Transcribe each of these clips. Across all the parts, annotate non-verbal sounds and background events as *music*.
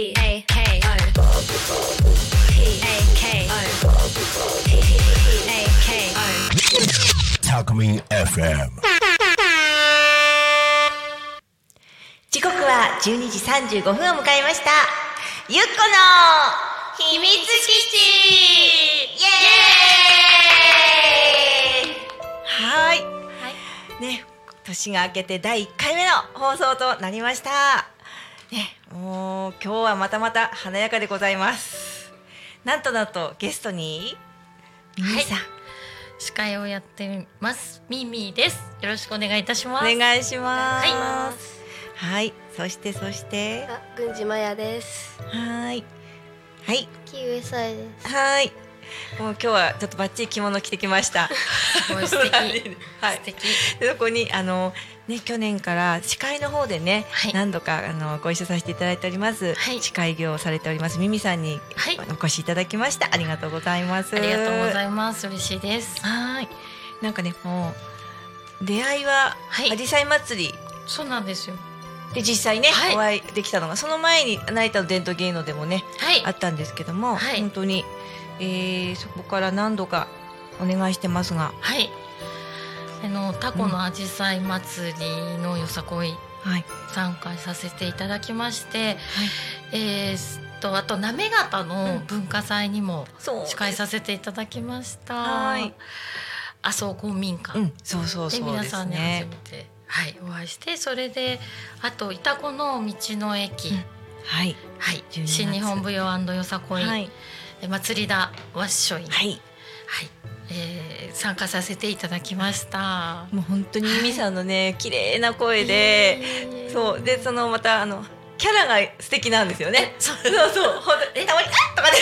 P A K O P A K O P A K O Talkme FM. 時刻は12時35分を迎えました。ゆっこの秘密基地。イエーイ。はい。ね年が明けて第1回目の放送となりました。ねもう今日はまたまた華やかでございます。なんとなんとゲストにミミさん、司会をやってます。ミミです。よろしくお願いいたします。お願いします。ははい、そしてそして。あ、郡司麻也です。はい。はい。木上さえです。はい。もう今日はちょっとバッチリ着物着てきました。すごい素敵。*laughs* はい。素。敵。でそこにあのね去年から司会の方でね、はい。何度かあのご一緒させていただいております。はい。司会業をされております。ミミさんにはい。お越しいただきました。ありがとうございます。ありがとうございいます。嬉しいです。はい。なんかねもう出会いははい。アジサイ祭り。そうなんですよ。で実際ね、はい。お会いできたのがその前に成田の伝統芸能でもねはい。あったんですけども、はい。本当に、えーそこから何度かお願いしてますが、はい。あのタコのアジサイ祭りのよさこいはい、参加させていただきまして、えーっとあと行方の文化祭にもそう司会させていただきました。はい。麻生公民館、うん、そうそうでそうです皆さんに初ねめ。て、はい、お会いしてそれであと潮来の道の駅、うん。はい、はい。12月。新日本舞踊よさこい、はい、え祭りだわっしょい、はい。はい、えー参加させていただきました。もう本当にミミさんのね、綺麗な声で、そう。でそのまたあのキャラが素敵なんですよね。そう。そうそう、本当にたまにあっとかね。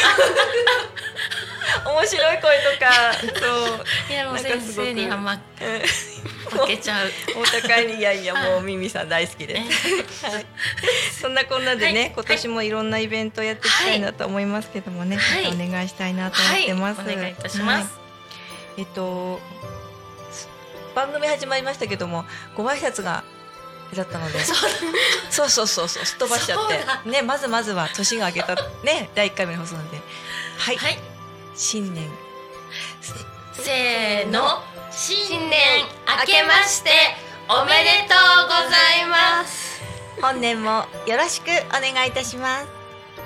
*laughs* 面白い声とか、*laughs* そう。いやもう先生にはまうん。負けちゃう。*laughs* お互いにいやいやもうミミさん大好きです。はい、*laughs* そんなこんなでね、はい。今年もいろんなイベントをやっていきたいなと思いますけどもね、はい。お願いしたいなと思ってます。はい、お願いいたします。はい。えっと番組始まりましたけどもご挨拶がだったので、*laughs* そう。そうそうそうすっ飛ばしちゃって。ねまずまずは年が明けたね第一回目の放送なんで、はい、はい、新年。せーの、新年明けましておめでとうございます。本年もよろしくお願いいたします。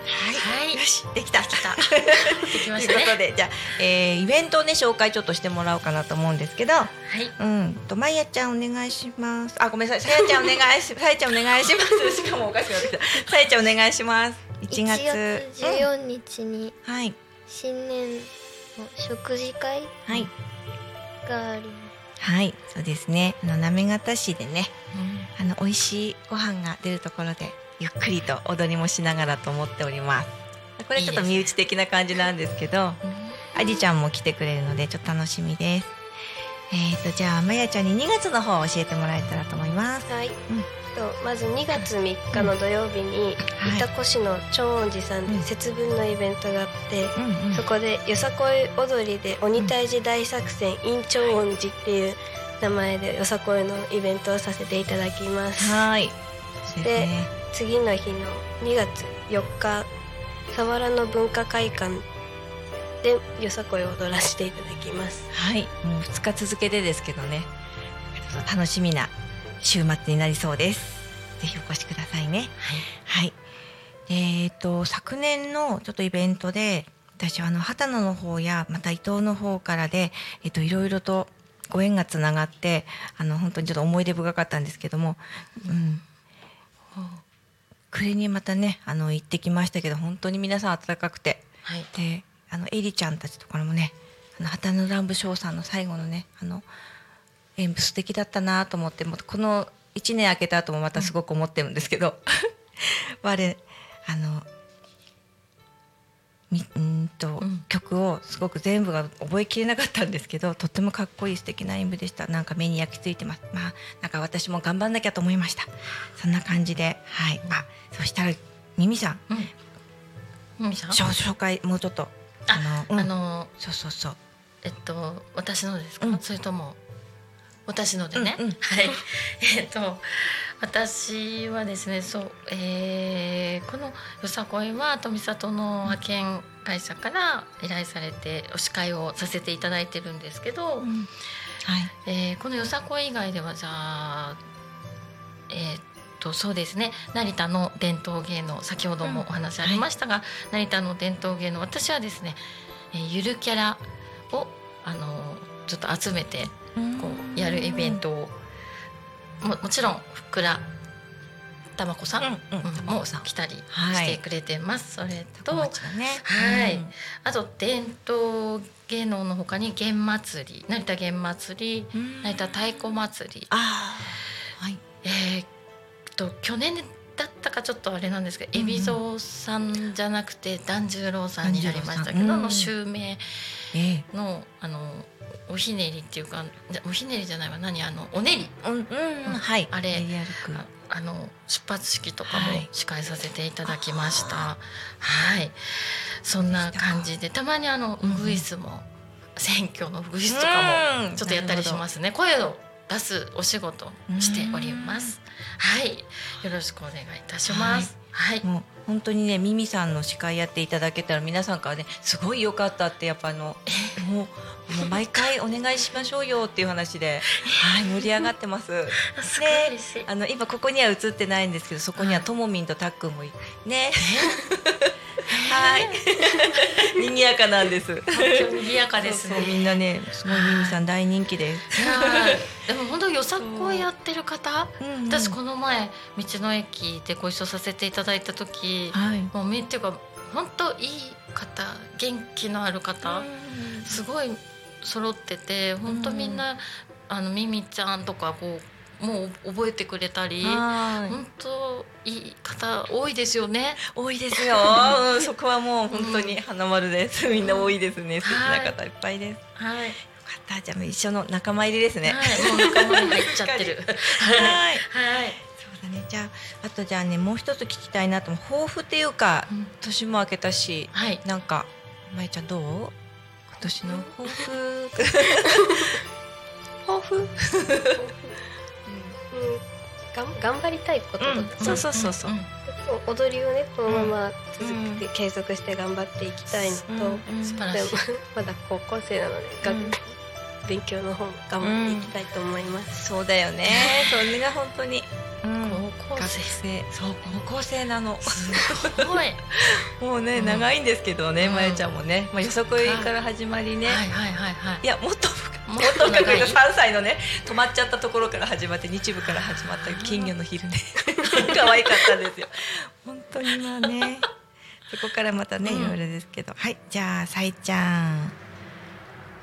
はい、はいよしできた。きた。でき *laughs* まとしたね。いうことで、じゃあ、えーイベントをね紹介ちょっとしてもらおうかなと思うんですけど、はい。うんとまやちゃんお願いします。あごめんなさい、*laughs* さやちゃんお願いし、さやちゃんお願いします。しかもおかしくなってきた。さやちゃんお願いします。1 1月月14日にうんはい新年の食事会はいがありまはいそうですね。あの行方市でね、うんあの美味しいご飯が出るところでゆっくりと踊りもしながらと思っております。これちょっと身内的な感じなんですけど、あじちゃんも来てくれるのでちょっと楽しみです。えっ、とじゃあまやちゃんに2月の方を教えてもらえたらと思います。す。はい。とまず2月3日の土曜日にはい潮来市の長音寺さんうんで節分のイベントがあって、そこでよさこい踊りで鬼退治大作戦 in 長音寺っていう名前でよさこいのイベントをさせていただきます。はい。で。次の日の2月4日佐原の文化会館でよさこいを踊らせていただきますはい。もう2日続けてですけどね。楽しみな週末になりそうです。ぜひお越しくださいね。はい。えっ、と昨年のちょっとイベントで私はあの畑野の方やまた伊東の方からでえっ、といろいろとご縁がつながってあの本当にちょっと思い出深かったんですけども、うん。暮れにまたねあの行ってきましたけど本当に皆さん温かくてはい。であのエリちゃんたちとかもねあの畑野乱舞ショーさんの最後のねあの演舞素敵だったなと思ってもうこの1年明けた後もまたすごく思ってるんですけど、*laughs* 我あのみうんと、うん。曲をすごく全部が覚えきれなかったんですけどとってもかっこいい素敵な演舞でした。なんか目に焼き付いてます。まあなんか私も頑張んなきゃと思いました。そんな感じではい。あそしたらミミさん。うん。ミミさん？紹介もうちょっと。あの、うん。あのそうそうそう。えっと私のですか、うん。それとも私のでね、うんうん。はい。*laughs* えっと私はですねそう、えーこのよさこいは富里の派遣会社から依頼されてお司会をさせていただいてるんですけど、はい。えーこのよさこい以外ではじゃあえーっとそうですね。成田の伝統芸能先ほどもお話ありましたが、成田の伝統芸能私はですね、えーゆるキャラをあのちょっと集めてこうやるイベントを。ももちろんふっくらたまこさん、も来たりはい。してくれてます、それとね。はい。うん。あと伝統芸能のほかに弦祭り成田弦祭りうん。成田太鼓祭り。はい。えーっと去年だったかちょっとあれなんですけどうんうん。海老蔵さんじゃなくて團十郎さんになりましたけど、の襲名えのあのおひねりっていうかおひねりじゃないわ。何？あのおねり。えうんうん。はい。あれ。ああの出発式とかもはい。司会させていただきました。はい、そんな感じでたまにあのウグイスも、選挙のウグイスとかもうん。ちょっとやったりしますね。声を出すお仕事をしております。はい、よろしくお願いいたします。はい、もう本当にねミミさんの司会やっていただけたら皆さんからねすごい良かったってやっぱあの *laughs* もうもう毎回お願いしましょうよっていう話ではい盛り上がってます。*laughs* すごいね嬉しい。あの今ここには映ってないんですけどそこにはともみんとたっくんもいね *laughs* はい賑やかなんです。賑やかですね。そうみんなねすごいミミさん大人気です。でも本当よさこいやってる方、私この前道の駅でご一緒させていただいた時、はい。もうみっていうか本当いい方元気のある方、すごい揃ってて本当みんな、あのミミちゃんとかこうもう覚えてくれたり。はい。本当いい方多いですよね。多いですよ、うん、そこはもう本当に花丸です、みんな多いですね。素敵な方いっぱいです、はい。よかった。じゃあ一緒の仲間入りですね。はい、もう仲間に入っちゃってる。はい。はい。*laughs* ね。じゃああとじゃあねもう一つ聞きたいなと思う。抱負っていうかうん。年も明けたしはい。なんかまえちゃんどう？今年の？抱負？*laughs* 抱負？うん。がん頑張りたいこととか、うん。そうそうそうそう、ん。踊りをねこのまま続けて、継続して頑張っていきたいのと。まだ高校生なので、がうん。勉強の方も頑張っていきたいと思います。そうだよね。それが本当に、うん、学高校生。生そう高校生なの。すごい。は *laughs* いもうね、うん。長いんですけどね、うん。まえちゃんもね、まあ、よさこいから始まりね、はいはいはいはい。い、。やもっとももっと深く3 *laughs* 歳のね止まっちゃったところから始まって日部から始まった金魚の昼ね *laughs* 可愛かったんですよ。本当にまあね。そこからまたねいうん。ろいろですけど、はいじゃあさいちゃん。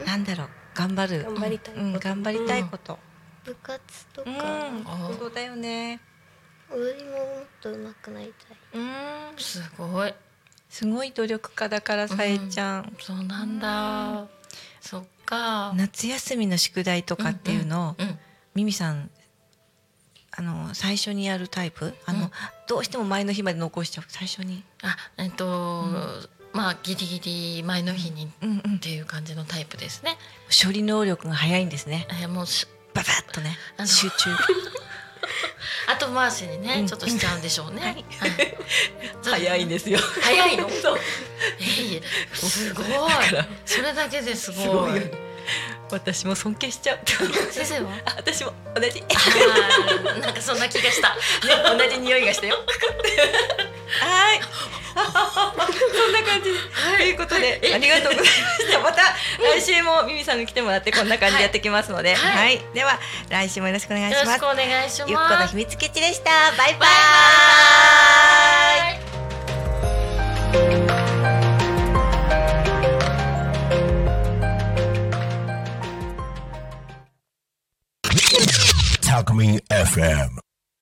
なんだろう。頑張る。頑張りたいこと、うん、頑張りたいこと、部活とか、うんあそうだよね踊りももっと上手くなりたい。うんすごい。すごい努力家だからさいちゃん、そうなんだ。そっか。夏休みの宿題とかっていうのを、うん。ミミさんあの最初にやるタイプ？あの、うんどうしても前の日まで残しちゃう？最初に、あ、えっと、まあギリギリ前の日にっうんうん、ていう感じのタイプですね。処理能力が早いんですねえーもうしババッとね集中。*laughs* 後回しにね、うん。ちょっとしちゃうんでしょうね。はい。はい *laughs* 早いんですよ。早いの？*laughs* そう。すごい。それだけですごい。すごい。よ私も尊敬しちゃう。先生は？あ私も。同じ。なんかそんな気がした。同じ匂いがしたよ。はいそんな感じ。で、ということでありがとうございました。*laughs* また来週もミミさんに来てもらってこんな感じでやってきますので、ははい。いでは来週もよろしくお願いします。よろしくお願いします。ゆっこの秘密基地でした。バイバイ。バイバイ。Talk Me FM.